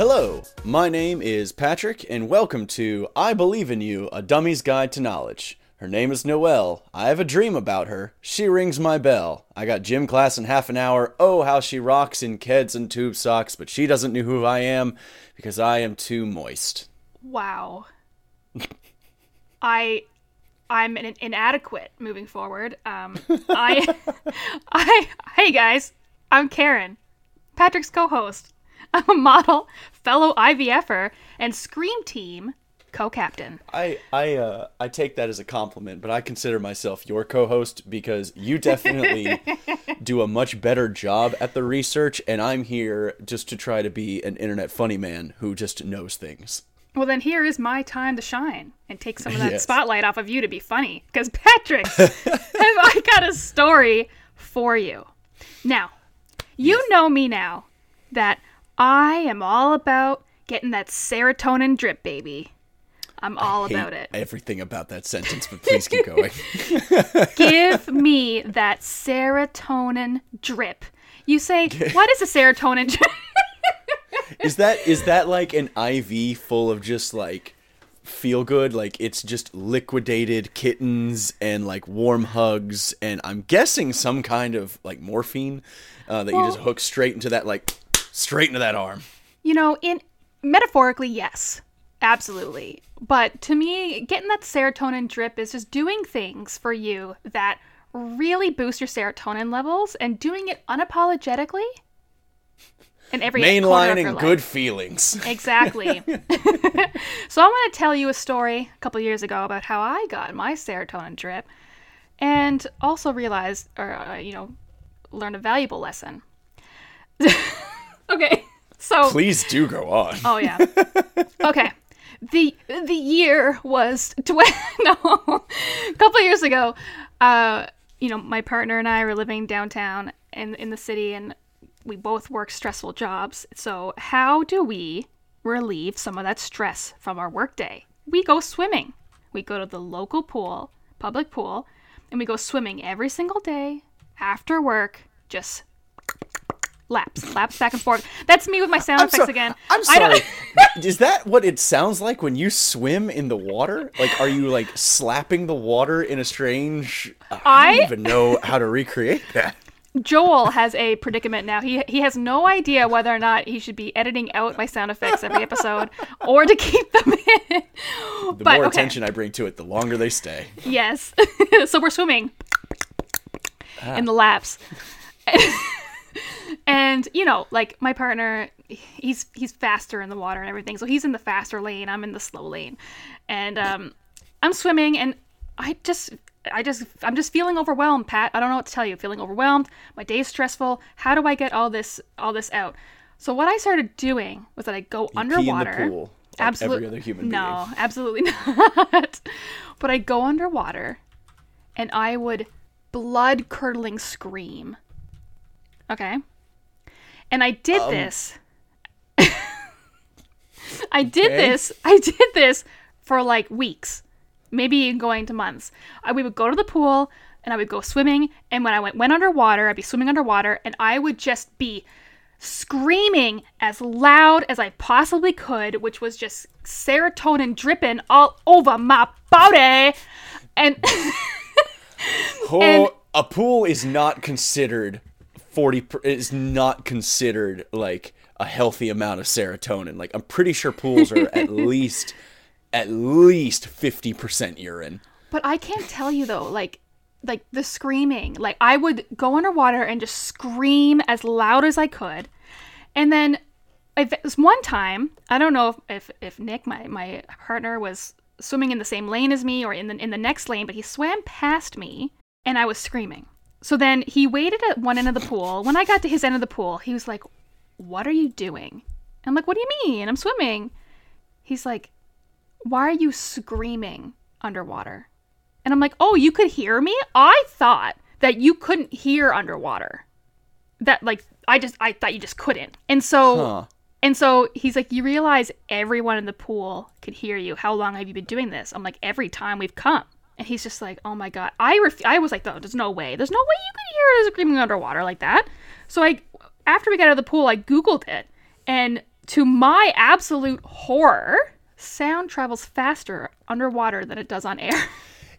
Hello, my name is Patrick, and welcome to I Believe in You, a Dummy's Guide to Knowledge. Her name is Noelle. I have a dream about her. She rings my bell. I got gym class in half an hour. Oh, how she rocks in keds and tube socks, but she doesn't know who I am because I am too moist. Wow. I I'm in- inadequate moving forward. Um I I hey guys, I'm Karyn. Patrick's co-host. I'm a model, fellow IVFer, and Scream Team co-captain. I I uh I take that as a compliment, but I consider myself your co-host because you definitely do a much better job at the research and I'm here just to try to be an internet funny man who just knows things. Well, then here is my time to shine and take some of that Yes. spotlight off of you to be funny. Because, Patrick, have I got a story for you. Now, you know me now that I am all about getting that serotonin drip, baby. I'm all about it. Everything about that sentence, but please keep going. Give me that serotonin drip. You say, what is a serotonin drip? is that is that like an IV full of just like feel good like it's just liquidated kittens and like warm hugs and I'm guessing some kind of like morphine uh, that you just hook straight into that like straight into that arm. You know, in metaphorically, yes, absolutely. But to me, getting that serotonin drip is just doing things for you that really boost your serotonin levels and doing it unapologetically. And every corner of Mainline and life. good feelings. Exactly. so I want to tell you a story a couple years ago about how I got my serotonin drip, and also realized, or uh, you know, learned a valuable lesson. okay, so Please do go on. Oh yeah. Okay. The the year was tw- no, a couple years ago. Uh, you know, my partner and I were living downtown in in the city, and we both work stressful jobs. So how do we relieve some of that stress from our workday? We go swimming. We go to the local pool, public pool, and we go swimming every single day after work. Just laps, laps back and forth. That's me with my sound effects so- again. I'm I don't- sorry. Is that what it sounds like when you swim in the water? Like, are you like slapping the water in a strange? I I- don't even know how to recreate that. Joel has a predicament now. He he has no idea whether or not he should be editing out my sound effects every episode or to keep them in. The But, more okay. attention I bring to it, the longer they stay. Yes. so we're swimming ah. in the laps. And you know, like my partner he's he's faster in the water and everything. So he's in the faster lane, I'm in the slow lane. And um I'm swimming and I just I just I'm just feeling overwhelmed, Pat. I don't know what to tell you. Feeling overwhelmed. My day's stressful. How do I get all this all this out? So what I started doing was that I go underwater. Pee in the pool, like Absolute- every other human no, being. absolutely not. but I go underwater and I would blood curdling scream. Okay? And I did Um, this. I did Okay. this. I did this for like weeks, maybe even going to months. I, we would go to the pool and I would go swimming. And when I went, went underwater, I'd be swimming underwater and I would just be screaming as loud as I possibly could, which was just serotonin dripping all over my body. And Oh, And- a pool is not considered forty. Per, is not considered like a healthy amount of serotonin. Like I'm pretty sure pools are at least at least fifty percent urine. But I can't tell you though, like like the screaming. Like I would go underwater and just scream as loud as I could. And then if it was one time, I don't know if, if, if Nick, my, my partner, was swimming in the same lane as me or in the in the next lane, but he swam past me and I was screaming. So then he waited at one end of the pool. When I got to his end of the pool, he was like, What are you doing? I'm like, What do you mean? I'm swimming. He's like, Why are you screaming underwater? And I'm like, oh, you could hear me? I thought that you couldn't hear underwater. That like I just I thought you just couldn't. And so Huh. and so he's like, you realize everyone in the pool could hear you. How long have you been doing this? I'm like, every time we've come. And he's just like, oh my god. I ref- I was like, no, there's no way. There's no way you could hear us screaming underwater like that. So I, after we got out of the pool, I googled it, and to my absolute horror, sound travels faster underwater than it does on air.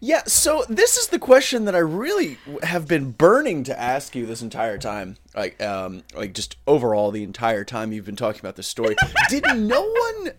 Yeah, so this is the question that I really have been burning to ask you this entire time. Like um like just overall the entire time you've been talking about this story. Did no one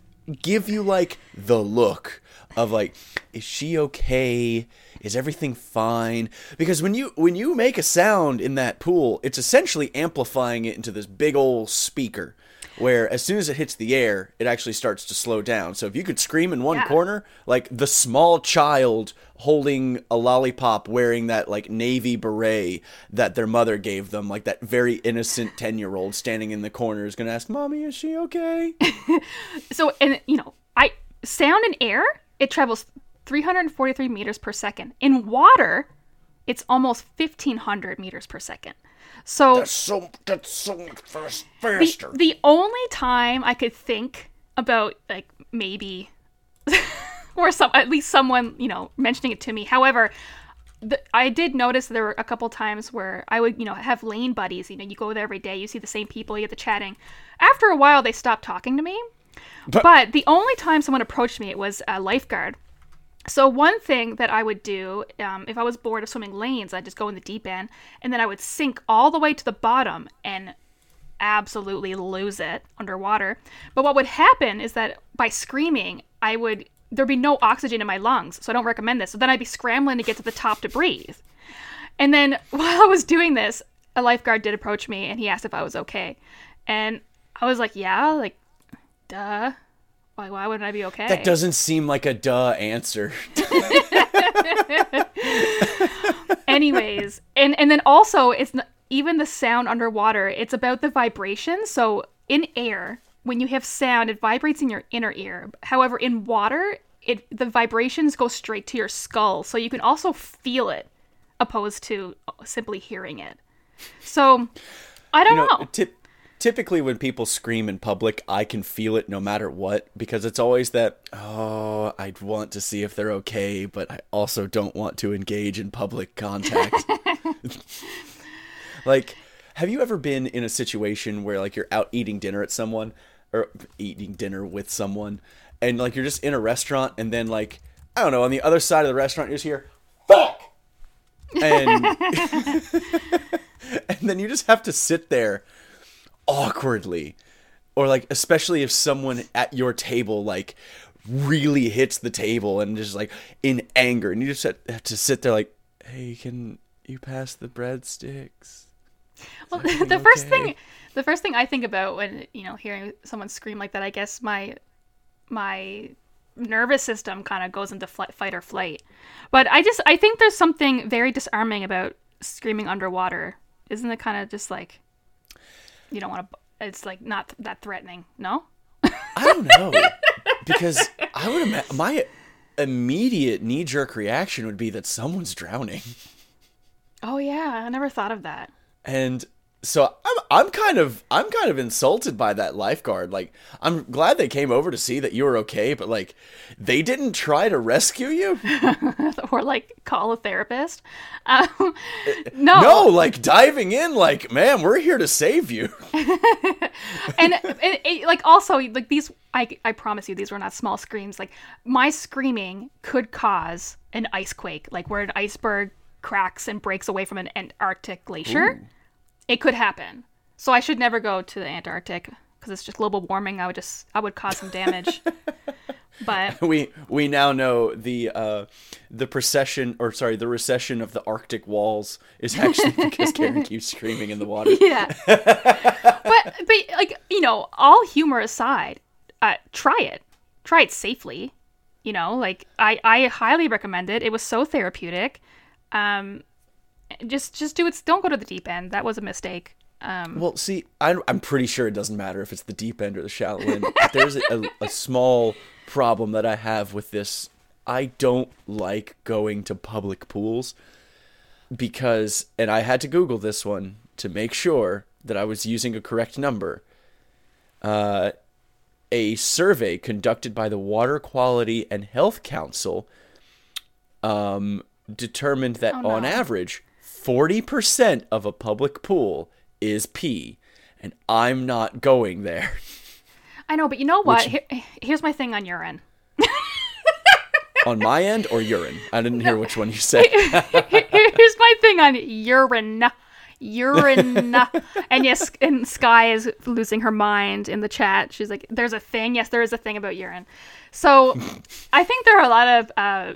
give you like the look of like is she okay? Is everything fine? Because when you when you make a sound in that pool, it's essentially amplifying it into this big old speaker where as soon as it hits the air, it actually starts to slow down. So if you could scream in one Yeah. corner, like the small child holding a lollipop wearing that like navy beret that their mother gave them, like that very innocent 10 year old standing in the corner is going to ask, Mommy, is she okay? so and you know i sound in air it travels 343 meters per second in water it's almost 1500 meters per second so so, that's so much fast, the, faster. the only time i could think about like maybe or some at least someone you know mentioning it to me however the, I did notice there were a couple times where I would, you know, have lane buddies. You know, you go there every day, you see the same people, you get the chatting. After a while, they stopped talking to me. But- But, the only time someone approached me, it was a lifeguard. So one thing that I would do, um, if I was bored of swimming lanes, I'd just go in the deep end, and then I would sink all the way to the bottom and absolutely lose it underwater. But what would happen is that by screaming, I would there'd be no oxygen in my lungs, so I don't recommend this. So then I'd be scrambling to get to the top to breathe. And then while I was doing this, a lifeguard did approach me and he asked if I was okay. And I was like, yeah, like, duh. Why, why wouldn't I be okay? That doesn't seem like a duh answer. anyways and and then also it's not, even the sound underwater it's about the vibration so in air when you have sound it vibrates in your inner ear however in water it the vibrations go straight to your skull so you can also feel it opposed to simply hearing it so i don't You know, know, tip, typically when people scream in public, I can feel it no matter what because it's always that, oh, I'd want to see if they're okay, but I also don't want to engage in public contact. like, have you ever been in a situation where like you're out eating dinner at someone or eating dinner with someone and like you're just in a restaurant and then like I don't know, on the other side of the restaurant you just hear fuck and and then you just have to sit there awkwardly or like especially if someone at your table like really hits the table and just like in anger and you just have to sit there like hey can you pass the breadsticks? Well, the first okay? thing the first thing i think about when you know hearing someone scream like that i guess my my nervous system kind of goes into flight, fight or flight. But i just i think there's something very disarming about screaming underwater. Isn't it kind of just like you don't want to it's like not that threatening no? I don't know because i would imagine my immediate knee-jerk reaction would be that someone's drowning. Oh yeah i never thought of that. And so I'm, I'm kind of i'm kind of insulted by that lifeguard. Like i'm glad they came over to see that you were okay but like they didn't try to rescue you? Or like call a therapist? Um, no. no like diving in like man we're here to save you. And it, it, like also like these I, I promise you these were not small screams. Like my screaming could cause an ice quake like where an iceberg cracks and breaks away from an antarctic glacier it could happen. So i should never go to the antarctic because it's just global warming. I would just i would cause some damage. But we we now know the uh the procession or sorry the recession of the arctic walls is actually because Karyn keeps screaming in the water. Yeah. But but like you know all humor aside uh try it. Try it safely. You know like i i highly recommend it. It was so therapeutic. Um just just do it don't go to the deep end that was a mistake um Well, see, I, I'm pretty sure it doesn't matter if it's the deep end or the shallow end. There's a, a small problem that I have with this. I don't like going to public pools because, and I had to Google this one to make sure that I was using a correct number. Uh, a survey conducted by the Water Quality and Health Council um, determined that Oh, on average, 40% of a public pool is pee, and I'm not going there. I know, but you know what? Here, here's my thing on urine. On my end or urine? I didn't hear which one you said. Here's my thing on urine. Urine. and yes, and Sky is losing her mind in the chat. She's like, there's a thing. Yes, there is a thing about urine. So I think there are a lot of uh,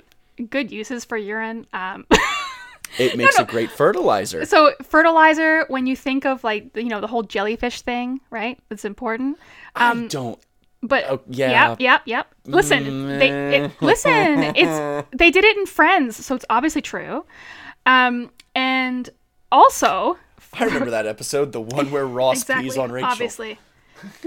good uses for urine. Um, It makes a great fertilizer. so fertilizer, when you think of like, you know, the whole jellyfish thing, right? It's important. I don't. But Oh, yeah. yep, yep, yep. Listen, they it, listen. It's they did it in Friends, so it's obviously true. Um, and also, I remember that episode, the one where Ross exactly, pees on Rachel. obviously.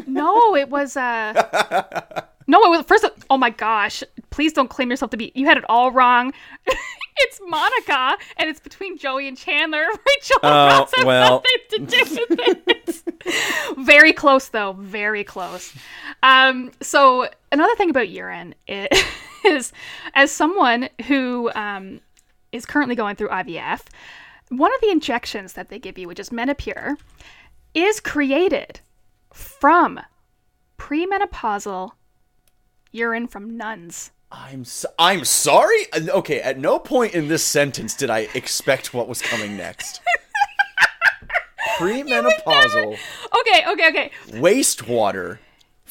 No, it was uh. No, it was first. Of, oh my gosh! Please don't claim yourself to be. You had it all wrong. it's Monica, and it's between Joey and Chandler. Rachel Oh, Ross have well. nothing to do with it. very close, though. Very close. Um. So another thing about urine is, as someone who um is currently going through IVF, one of the injections that they give you, which is Menopur, is created from premenopausal urine from nuns. I'm so, I'm sorry. Uh, Okay, at no point in this sentence did I expect what was coming next. Premenopausal Okay, okay, okay. wastewater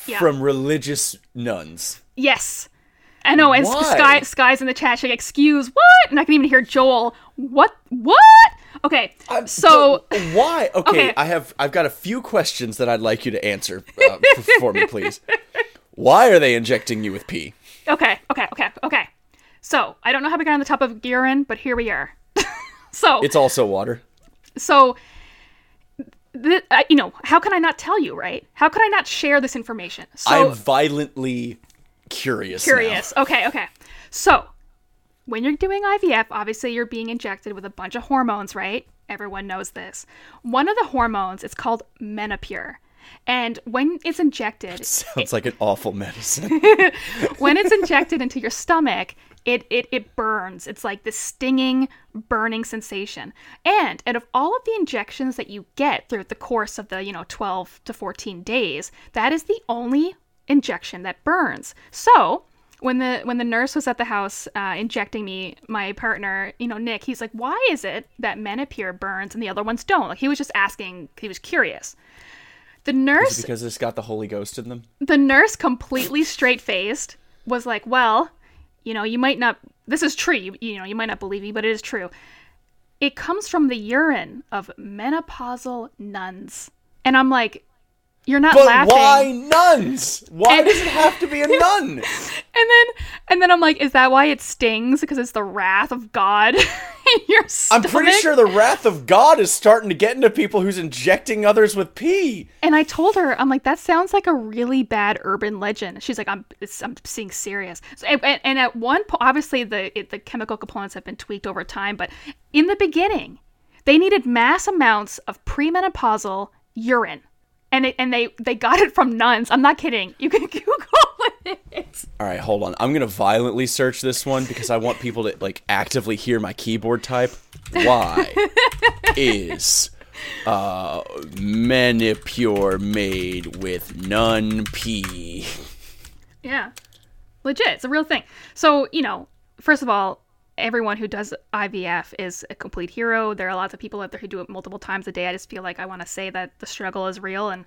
Yeah. from religious nuns. Yes. I know, and Why? Sky Sky's in the chat. She's like, "Excuse what?" And I can even hear Joel. What? What? Okay. I'm- so why? Okay, Okay. I have I've got a few questions that I'd like you to answer uh, f- for me, please. Why are they injecting you with pee? Okay, okay, okay, okay. So I don't know how we got on the top of urine, but here we are. so It's also water. so th- uh, you know how can I not tell you, right? How could I not share this information? So I'm violently curious. now. curious. Okay, okay. So, when you're doing IVF, obviously you're being injected with a bunch of hormones, right? Everyone knows this. One of the hormones is called Menopur. And when it's injected, Sounds like an awful medicine. when it's injected into your stomach, it, it it burns. It's like this stinging, burning sensation. And out of all of the injections that you get throughout the course of the, you know, 12 to 14 days, that is the only injection that burns. So, when the when the nurse was at the house uh, injecting me, my partner, you know, Nick, he's like, "Why is it that Menopur burns and the other ones don't?" Like he was just asking, he was curious. The nurse because it's got the Holy Ghost in them. the nurse completely straight faced was like well you know you might not this is true you, you know you might not believe me but it is true it comes from the urine of menopausal nuns and i'm like you're not But laughing why nuns? Why And- does it have to be a nun? and then and then i'm like is that why it stings because it's the wrath of god in your I'm pretty sure the wrath of God is starting to get into people who's injecting others with pee. And I told her, I'm like, that sounds like a really bad urban legend. She's like, I'm, it's, I'm being serious. So, and, and- and at one point, obviously the it, the chemical components have been tweaked over time, but in the beginning, they needed mass amounts of premenopausal urine, and it, and they they got it from nuns. I'm not kidding. You can Google it. All right, hold on. I'm gonna violently search this one because I want people to like actively hear my keyboard type. Why is uh Menopur made with nun pee? Yeah, legit. It's a real thing. So you know, first of all, everyone who does IVF is a complete hero. There are lots of people out there who do it multiple times a day. I just feel like I want to say that the struggle is real and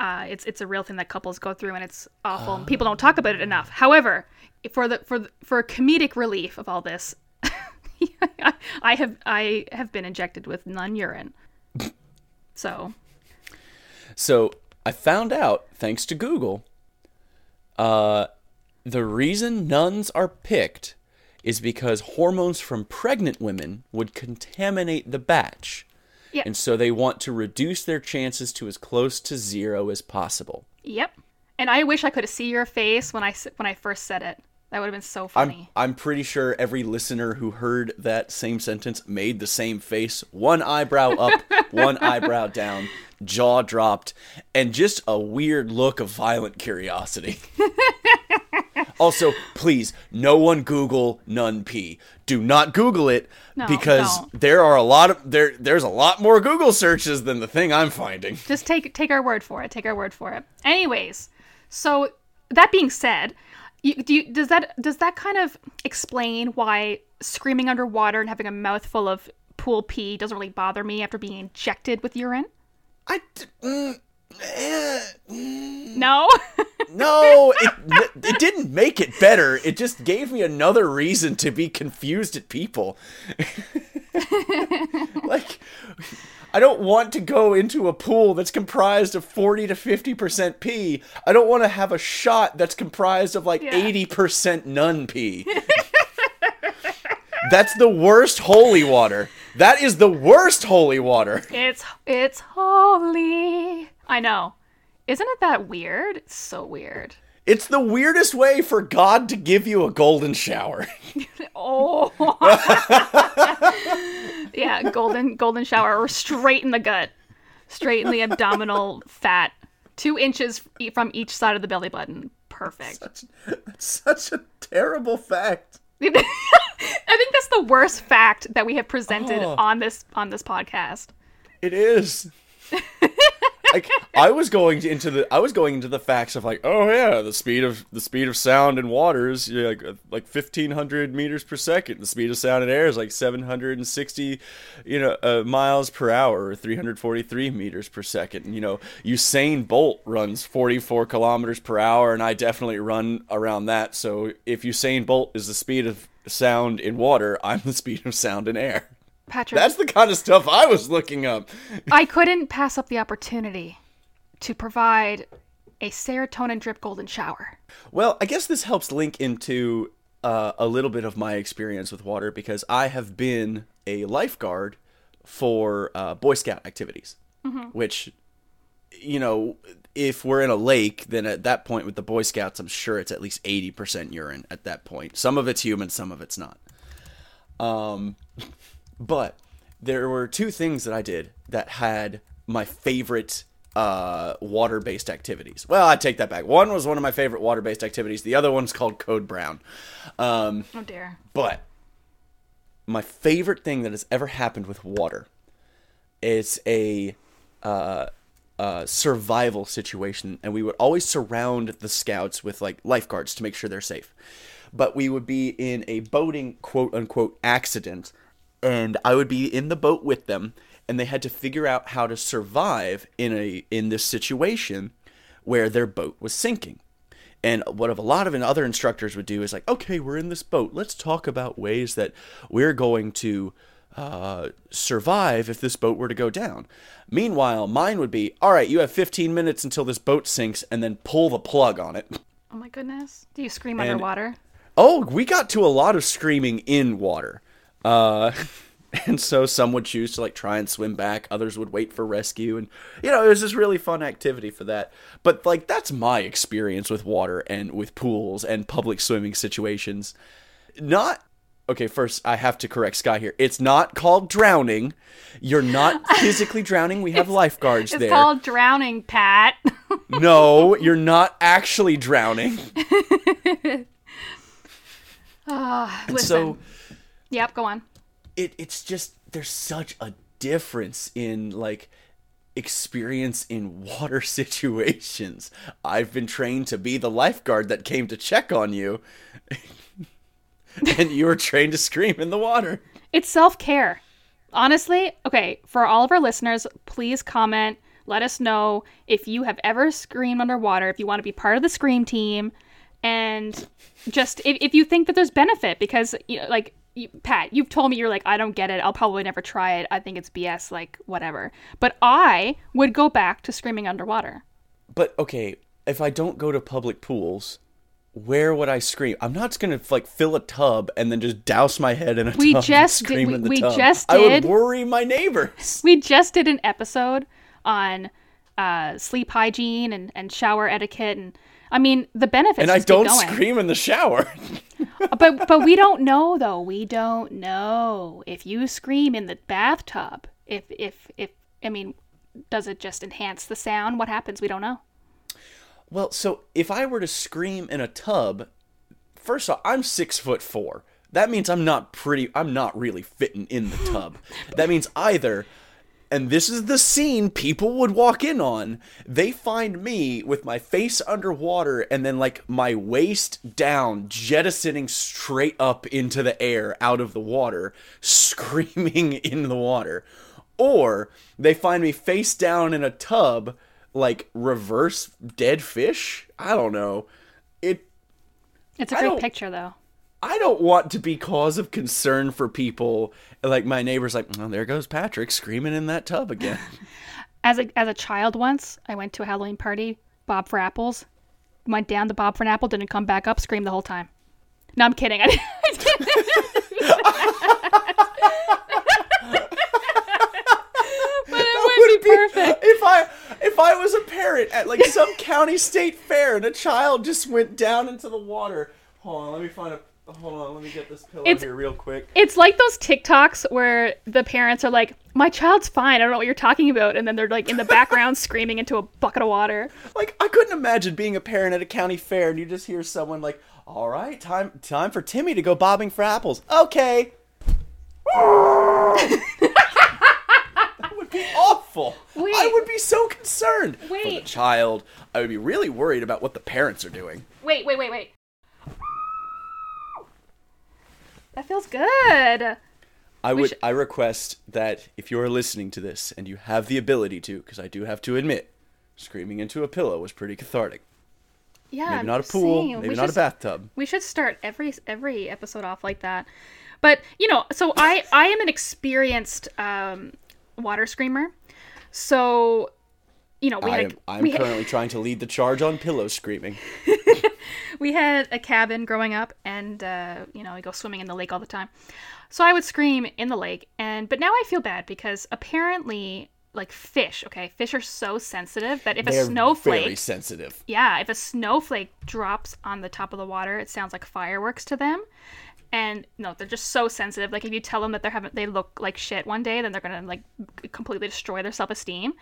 uh, it's it's a real thing that couples go through, and it's awful. and people don't talk about it enough. However, for the for the, for comedic relief of all this, I have I have been injected with nun urine. So So I found out, thanks to Google, uh, the reason nuns are picked is because hormones from pregnant women would contaminate the batch. Yeah. And so they want to reduce their chances to as close to zero as possible. yep. And I wish I could have seen your face when I when I first said it. That would have been so I'm, funny. I'm pretty sure every listener who heard that same sentence made the same face one eyebrow up, one eyebrow down, jaw dropped, and just a weird look of violent curiosity. also, please, no one Google nun pee. Do not Google it No, because don't. there are a lot of there. There's a lot more Google searches than the thing I'm finding. Just take take our word for it. Take our word for it. Anyways, So that being said, you, do you, does that does that kind of explain why screaming underwater and having a mouthful of pool pee doesn't really bother me after being injected with urine? I. mm, No. no, it, it didn't make it better. It just gave me another reason to be confused at people. like, I don't want to go into a pool that's comprised of 40 to 50% pee. I don't want to have a shot that's comprised of like Yeah. 80% none pee. that's the worst holy water. That is the worst holy water. it's it's holy. I know. Isn't it that weird? It's so weird. It's the weirdest way for God to give you a golden shower. Oh. yeah, golden golden shower or straight in the gut. Straight in the abdominal fat. 2 inches from each side of the belly button. Perfect. That's such a terrible fact. I think that's the worst fact that we have presented Oh. on this on this podcast. It is. Like I was going into the I was going into the facts of like oh yeah the speed of the speed of sound in water is yeah, like like fifteen hundred meters per second. The speed of sound in air is like seven hundred and sixty you know uh, miles per hour or three hundred forty three meters per second. You know Usain Bolt runs forty four kilometers per hour and I definitely run around that. So if Usain Bolt is the speed of sound in water I'm the speed of sound in air Patrick, that's the kind of stuff I was looking up. I couldn't pass up the opportunity to provide a serotonin drip golden shower. Well, I guess this helps link into uh, a little bit of my experience with water because I have been a lifeguard for uh, Boy Scout activities, which, you know, if we're in a lake, then at that point with the Boy Scouts, I'm sure it's at least 80% urine at that point. Some of it's human, some of it's not. Um, but there were two things that I did that had my favorite uh, water-based activities. Well, I take that back. One was one of my favorite water-based activities. The other one's called Code Brown. Um, Oh dear. but my favorite thing that has ever happened with water is a uh, uh, survival situation, and we would always surround the scouts with like lifeguards to make sure they're safe. But we would be in a boating quote unquote accident, and I would be in the boat with them, and they had to figure out how to survive in a in this situation where their boat was sinking. And what a lot of other instructors would do is like, okay, we're in this boat. Let's talk about ways that we're going to uh, survive if this boat were to go down. Meanwhile, mine would be, all right, you have 15 minutes until this boat sinks, and then pull the plug on it. Oh my goodness. Do you scream underwater? Oh, we got to a lot of screaming in water. Uh, and so some would choose to like try and swim back, others would wait for rescue and you know, it was this really fun activity for that. But like that's my experience with water and with pools and public swimming situations. Not Okay, first I have to correct Sky here. It's not called drowning. You're not physically drowning. We have lifeguards It's there. It's called drowning, Pat. No, you're not actually drowning. Ah, And listen. so yep, go on. it it's just there's such a difference in like experience in water situations. I've been trained to be the lifeguard that came to check on you. and you were trained to scream in the water. It's self care. Honestly, okay, for all of our listeners, please comment. Let us know if you have ever screamed underwater, if you want to be part of the scream team, and just if, if you think that there's benefit because, you know, like, you, Pat, you've told me you're like, I don't get it. I'll probably never try it. I think it's BS, like, whatever. But I would go back to screaming underwater. But okay, if I don't go to public pools, where would I scream? I'm not just gonna like fill a tub and then just douse my head in a We tub and just did- we- in the we tub. just I would did. worry my neighbors. We just did an episode on uh, sleep hygiene and, and shower etiquette. And I mean, the benefits And I just don't scream in the shower. but but we don't know though. We don't know if you scream in the bathtub. If if if I mean, does it just enhance the sound? What happens? We don't know. Well, so if I were to scream in a tub, first off, I'm six foot four. That means I'm not pretty. I'm not really fitting in the tub. that means either and this is the scene people would walk in on. They find me with my face underwater and then like my waist down, jettisoning straight up into the air out of the water, screaming in the water. Or they find me face down in a tub, like reverse dead fish. I don't know. It It's a I great don't- picture, though. I don't want to be cause of concern for people. Like my neighbor's like, oh, there goes Patrick screaming in that tub again. As a as a child, once I went to a Halloween party, Bob for apples, went down to Bob for an apple, didn't come back up, screamed the whole time. No, I'm kidding. I didn't. But it would be perfect. If I if I was a parent at like some county state fair and a child just went down into the water. Hold on, let me find a. Hold on, let me get this pillow It's- here real quick. It's like those TikToks where the parents are like, "My child's fine. I don't know what you're talking about," and then they're like in the background screaming into a bucket of water. Like I couldn't imagine being a parent at a county fair and you just hear someone like, "All right, time time for Timmy to go bobbing for apples." Okay. that would be awful. Wait. I would be so concerned for the child. I would be really worried about what the parents are doing. Wait, wait, wait, wait. That feels good. I would I request that if you're listening to this and you have the ability to, because I do have to admit, screaming into a pillow was pretty cathartic. Yeah, Maybe I'm not a pool, saying, maybe we not a bathtub. We should start every every episode off like that. But you know, so I I am an experienced um, water screamer. So you know we I had am, a, I'm we, had, currently trying to lead the charge on pillow screaming. we had a cabin growing up, and uh, you know we go swimming in the lake all the time. So I would scream in the lake, and but now I feel bad because apparently. Like fish, okay? Fish are so sensitive that if They're a snowflake very sensitive. yeah, if a snowflake drops on the top of the water, it sounds like fireworks to them. And no, they're just so sensitive. Like if you tell them that they're having they look like shit one day, then they're gonna like completely destroy their self esteem.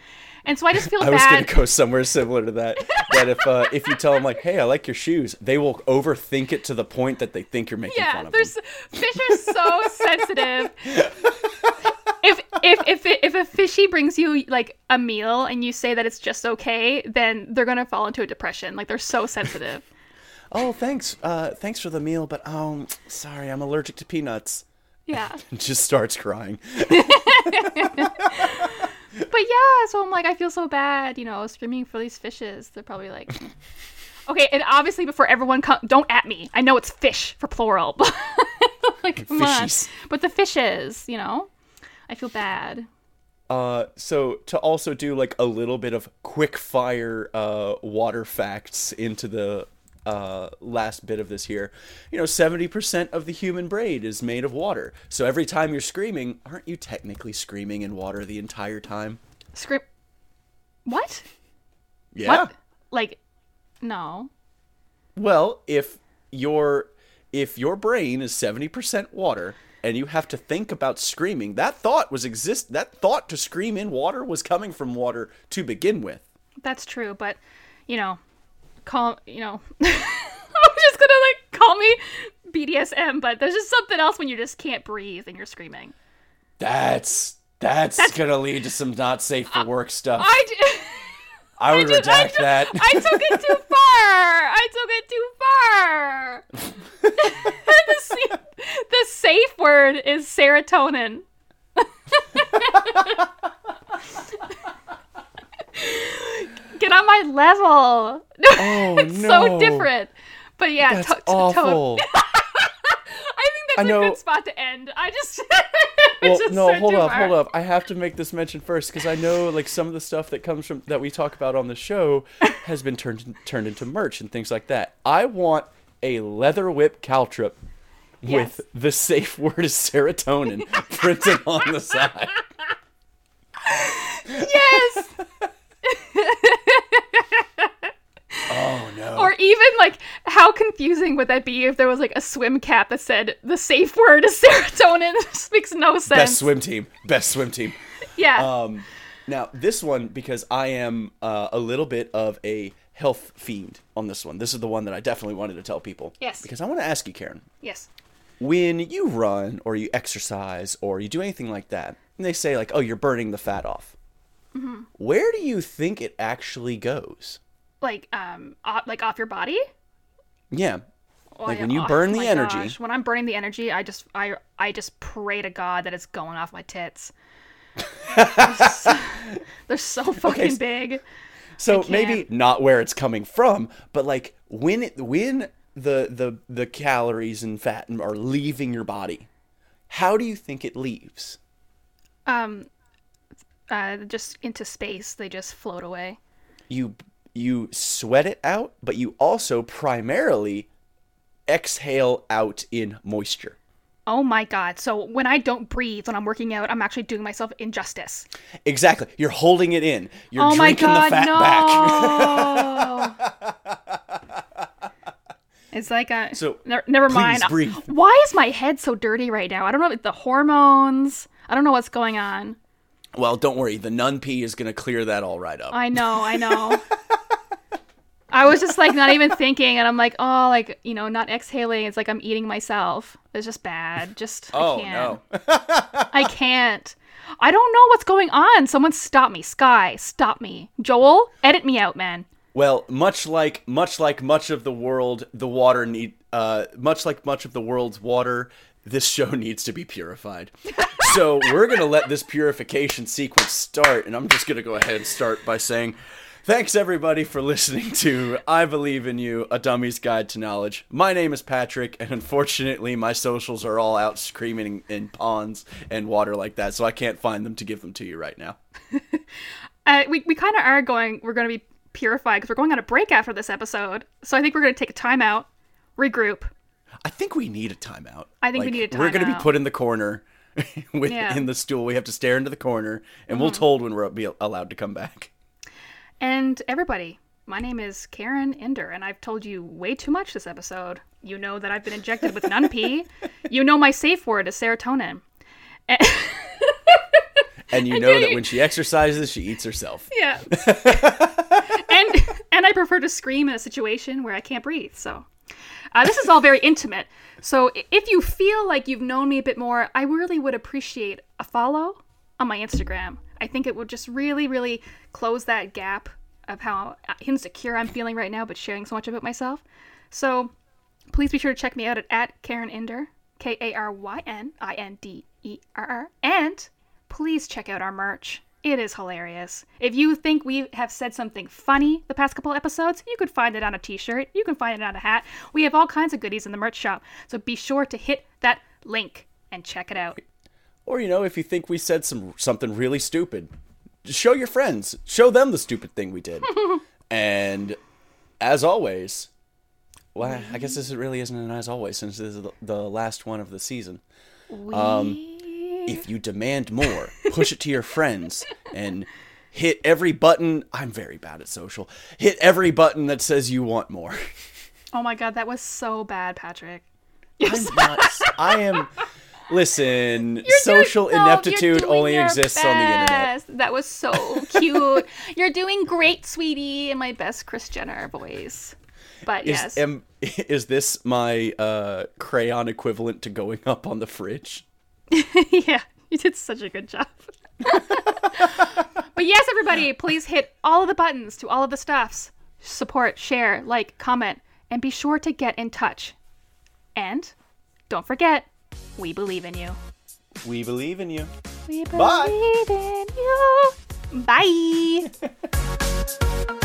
And so I just feel I was gonna bad. go somewhere similar to that. that if uh, if you tell them like, "Hey, I like your shoes," they will overthink it to the point that they think you're making fun yeah, of them. there's fish are so sensitive. If if if it, if a fishy brings you like a meal and you say that it's just okay, then they're gonna fall into a depression. Like they're so sensitive. Oh, thanks, uh, thanks for the meal, but um, sorry, I'm allergic to peanuts. Yeah. And just starts crying. But yeah, so I'm like, I feel so bad, you know, screaming for these fishes. They're probably like, okay, and obviously before everyone come, don't at me. I know it's fish for plural, but like, come on. But the fishes, you know, I feel bad. Uh, so to also do like a little bit of quick fire uh, water facts into the uh, last bit of this here, you know, seventy percent of the human brain is made of water. So every time you're screaming, aren't you technically screaming in water the entire time? Scream. What? Yeah. What? Like, no. Well, if your if your brain is seventy percent water and you have to think about screaming, that thought was exist. That thought to scream in water was coming from water to begin with. That's true, but you know, call you know. I'm just gonna like call me BDSM, but there's just something else when you just can't breathe and you're screaming. That's that's, gonna lead to some not safe for uh, work stuff. I, I. d- would I redact took- that. I took it too far. I took it too far. the, the safe word is serotonin. Get on my level. Oh it's so different. But yeah, That's to- to- to- I think that's I a know- good spot to end. I just. well, just no, hold up, hold up. I have to make this mention first because I know like some of the stuff that comes from that we talk about on the show has been turned turned into merch and things like that. I want a leather whip caltrip Yes. with the safe word is serotonin printed on the side. Yes. Oh no. Or even like, how confusing would that be if there was like a swim cap that said the safe word is serotonin? this makes no sense. Best swim team. Best swim team. yeah. Um, now this one because I am uh, a little bit of a health fiend on this one. This is the one that I definitely wanted to tell people. Yes. Because I want to ask you, Karyn, yes. when you run or you exercise or you do anything like that, and they say like, "Oh, you're burning the fat off." Mm-hmm. Where do you think it actually goes? Like um off, like off your body? Yeah, Oh, Like when you oh burn the my energy. gosh, When I'm burning the energy, I just I I just pray to God that it's going off my tits. they're, so, they're so fucking s- big. So maybe not where it's coming from, but like when it, when the the the calories and fat are leaving your body, how do you think it leaves? Um uh just into space, they just float away. You you sweat it out, but you also primarily exhale out in moisture. Oh my god. So when I don't breathe when I'm working out, I'm actually doing myself injustice. Exactly. You're holding it in. You're oh my drinking god, the fat no. it's like a So, ne- never mind. breathe. Why is my head so dirty right now? I don't know if it's the hormones. I don't know what's going on. Well, don't worry. The nun pee is going to clear that all right up. I know, I know. I was just like not even thinking, and I'm like, oh, like you know, not exhaling. It's like I'm eating myself. It's just bad. Just oh I can't. no. I can't. I don't know what's going on. Someone stop me. Sky, stop me. Joel, edit me out, man. Well, much like much like much of the world, the water need uh much like much of the world's water, this show needs to be purified. so we're gonna let this purification sequence start, and I'm just gonna go ahead and start by saying, thanks everybody for listening to I Believe in You, a Dummy's Guide to Knowledge. My name is Patrick, and unfortunately, my socials are all out screaming in ponds and water like that, so I can't find them to give them to you right now. Uh, we we kind of are going. We're going to be purified because we're going on a break after this episode. So I think we're going to take a time out, regroup. I think we need a timeout. I think we need a timeout. We're gonna be put in the corner with Yeah. in the stool. We have to stare into the corner, and we'll mm-hmm. told when we're be allowed to come back. And everybody, my name is Karyn Inder, and I've told you way too much this episode. You know that I've been injected with Nunpee. you know my safe word is serotonin. And- And you know that when she exercises, she eats herself. yeah. and and I prefer to scream in a situation where I can't breathe. So uh, this is all very intimate. So if you feel like you've known me a bit more, I really would appreciate a follow on my Instagram. I think it would just really, really close that gap of how uh, insecure I'm feeling right now, but sharing so much about myself. So please be sure to check me out at, at Karyn Inder, K A R Y N I N D E R R. And please check out our merch. It is hilarious. If you think we have said something funny the past couple episodes, you could find it on a t shirt, you can find it on a hat. We have all kinds of goodies in the merch shop. So be sure to hit that link and check it out. Or you know, if you think we said some something really stupid, show your friends. Show them the stupid thing we did. and as always, well, I guess this really isn't an as always since this is the, the last one of the season. Um, if you demand more, push it to your friends and hit every button. I'm very bad at social. Hit every button that says you want more. oh my god, that was so bad, Patrick. I'm not. I am. Listen, You're social ineptitude only exists on the internet. That was so cute. You're doing great, sweetie, in my best Kris Jenner voice. But Is, yes. am, is this my uh, crayon equivalent to going up on the fridge? yeah, you did such a good job. but yes, everybody, please hit all of the buttons to all of the stuffs. Support, share, like, comment, and be sure to get in touch. And don't forget, we believe in you. We believe in you. We Bye. believe in you. Bye.